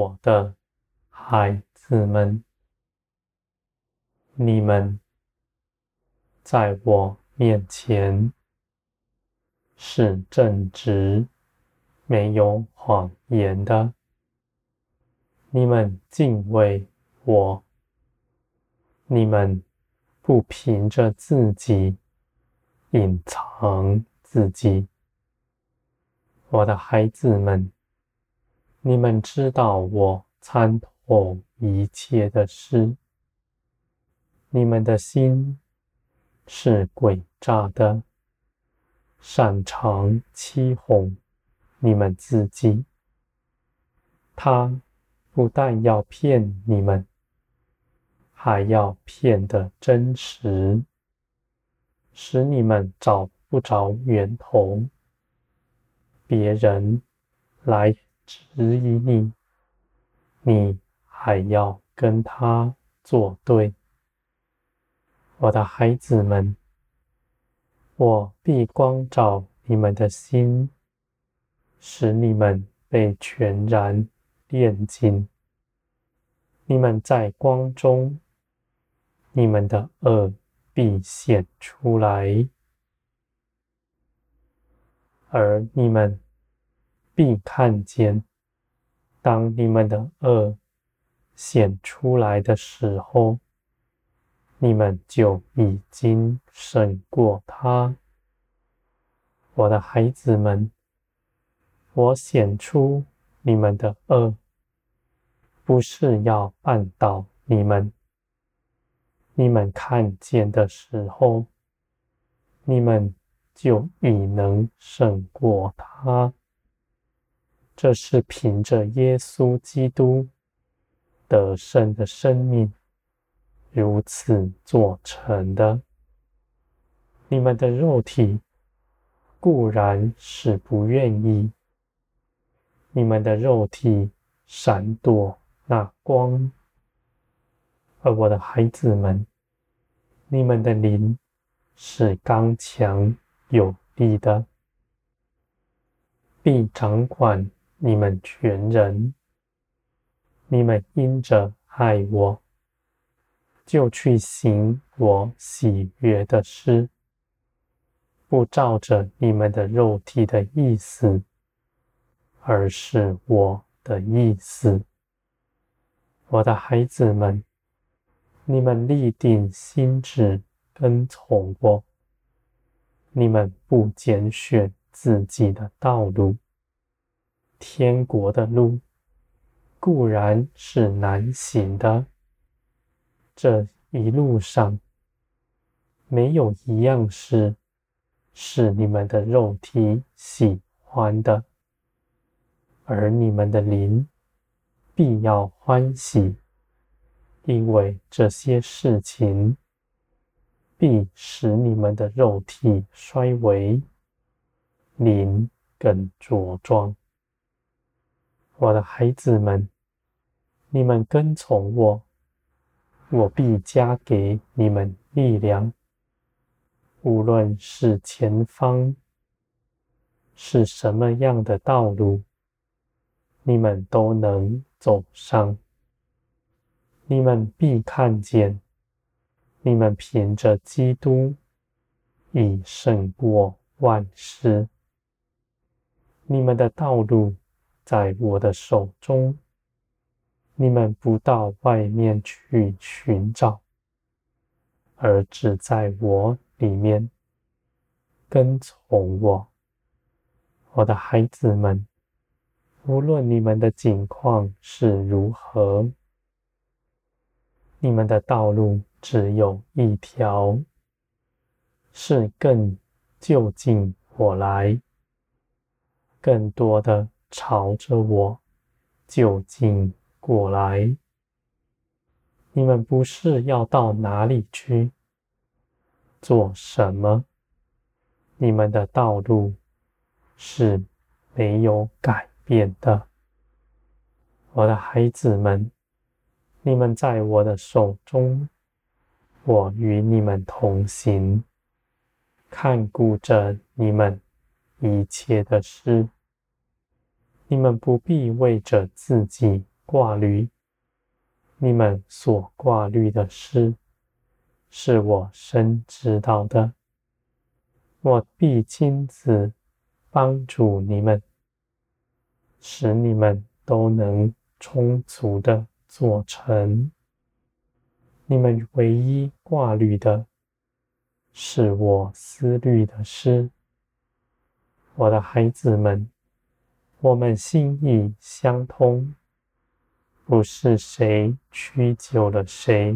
我的孩子们，你们在我面前是正直，没有谎言的。你们敬畏我，你们不凭着自己隐藏自己。我的孩子们，你们知道我参透一切的事。你们的心是诡诈的，擅长欺哄你们自己。他不但要骗你们，还要骗得真实，使你们找不着源头。别人来指引你，你还要跟他作对。我的孩子们，我必光照你们的心，使你们被全然炼净。你们在光中，你们的恶必显出来。而你们必看见，当你们的恶显出来的时候，你们就已经胜过他。我的孩子们，我显出你们的恶，不是要绊倒你们。你们看见的时候，你们。就已能胜过他。这是凭着耶稣基督得胜的生命如此做成的。你们的肉体固然是不愿意，你们的肉体闪躲那光，而我的孩子们，你们的灵是刚强。有力的，必掌管你们全人。你们因着爱我，就去行我喜悦的事，不照着你们的肉体的意思，而是我的意思。我的孩子们，你们立定心志，跟从我。你们不拣选自己的道路，天国的路固然是难行的。这一路上没有一样事是你们的肉体喜欢的，而你们的灵必要欢喜，因为这些事情。必使你们的肉体衰微，灵更茁壮。我的孩子们，你们跟从我，我必加给你们力量。无论是前方是什么样的道路，你们都能走上。你们必看见。你们凭着基督已胜过万事。你们的道路在我的手中，你们不到外面去寻找，而只在我里面跟从我。我的孩子们，无论你们的境况是如何，你们的道路。只有一条，是更就近我来，更多的朝着我就近过来。你们不是要到哪里去，做什么？你们的道路是没有改变的，我的孩子们，你们在我的手中。我与你们同行，看顾着你们一切的事。你们不必为着自己挂虑。你们所挂虑的事，是我深知道的。我必亲自帮助你们，使你们都能充足的做成。你们唯一挂虑的，是我思虑的事。我的孩子们，我们心意相通，不是谁屈就了谁。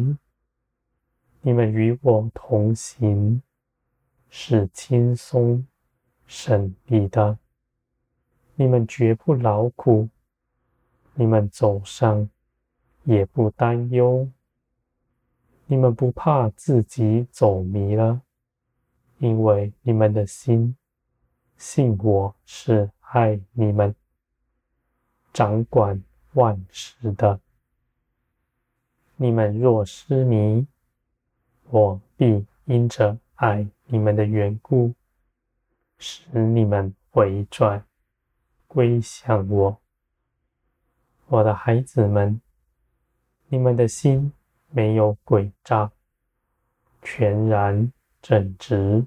你们与我同行，是轻松省力的。你们绝不劳苦，你们走上也不担忧。你们不怕自己走迷了，因为你们的心。信我是爱你们，掌管万事的。你们若失迷，我必因着爱你们的缘故，使你们回转归向我。我的孩子们，你们的心没有诡诈，全然正直。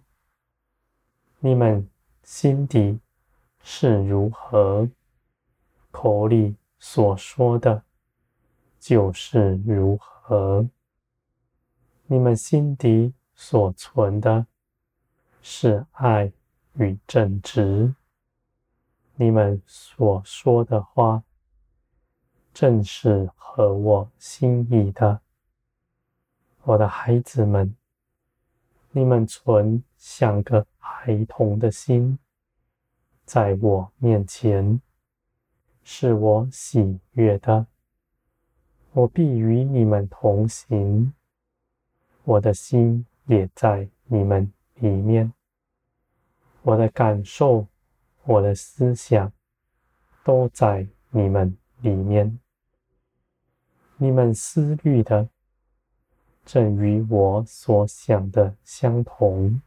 你们。心底是如何，口里所说的，就是如何。你们心底所存的，是爱与正直。你们所说的话，正是合我心意的。我的孩子们，你们存像个孩童的心，在我面前，是我喜悦的。我必与你们同行，我的心也在你们里面。我的感受，我的思想，都在你们里面。你们思虑的，正与我所想的相同。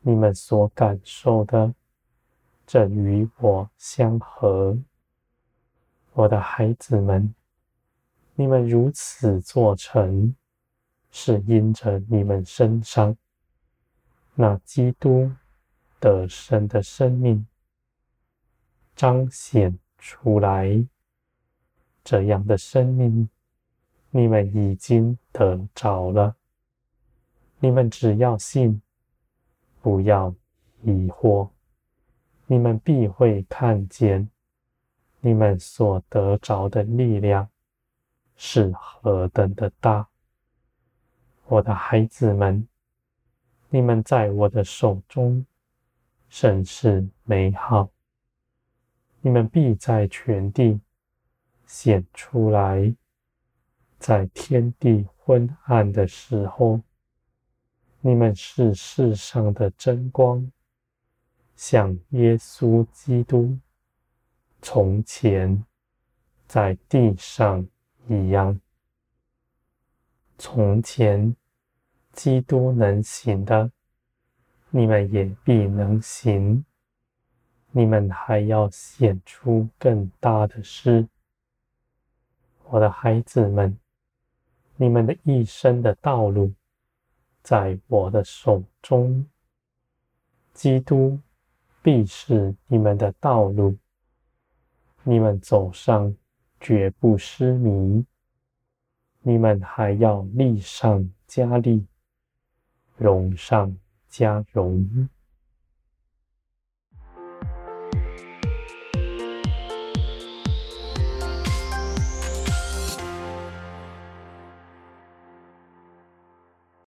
你们所感受的，正与我相合。我的孩子们，你们如此做成，是因着你们身上那基督的神的生命彰显出来。这样的生命，你们已经得着了。你们只要信。不要疑惑，你们必会看见，你们所得着的力量是何等的大。我的孩子们，你们在我的手中甚是美好，你们必在全地显出来，在天地昏暗的时候。你们是世上的真光，像耶稣基督从前在地上一样。从前基督能行的，你们也必能行。你们还要显出更大的事。我的孩子们，你们的一生的道路。在我的手中，基督必是你们的道路。你们走上绝不失迷。你们还要力上加力，荣上加荣。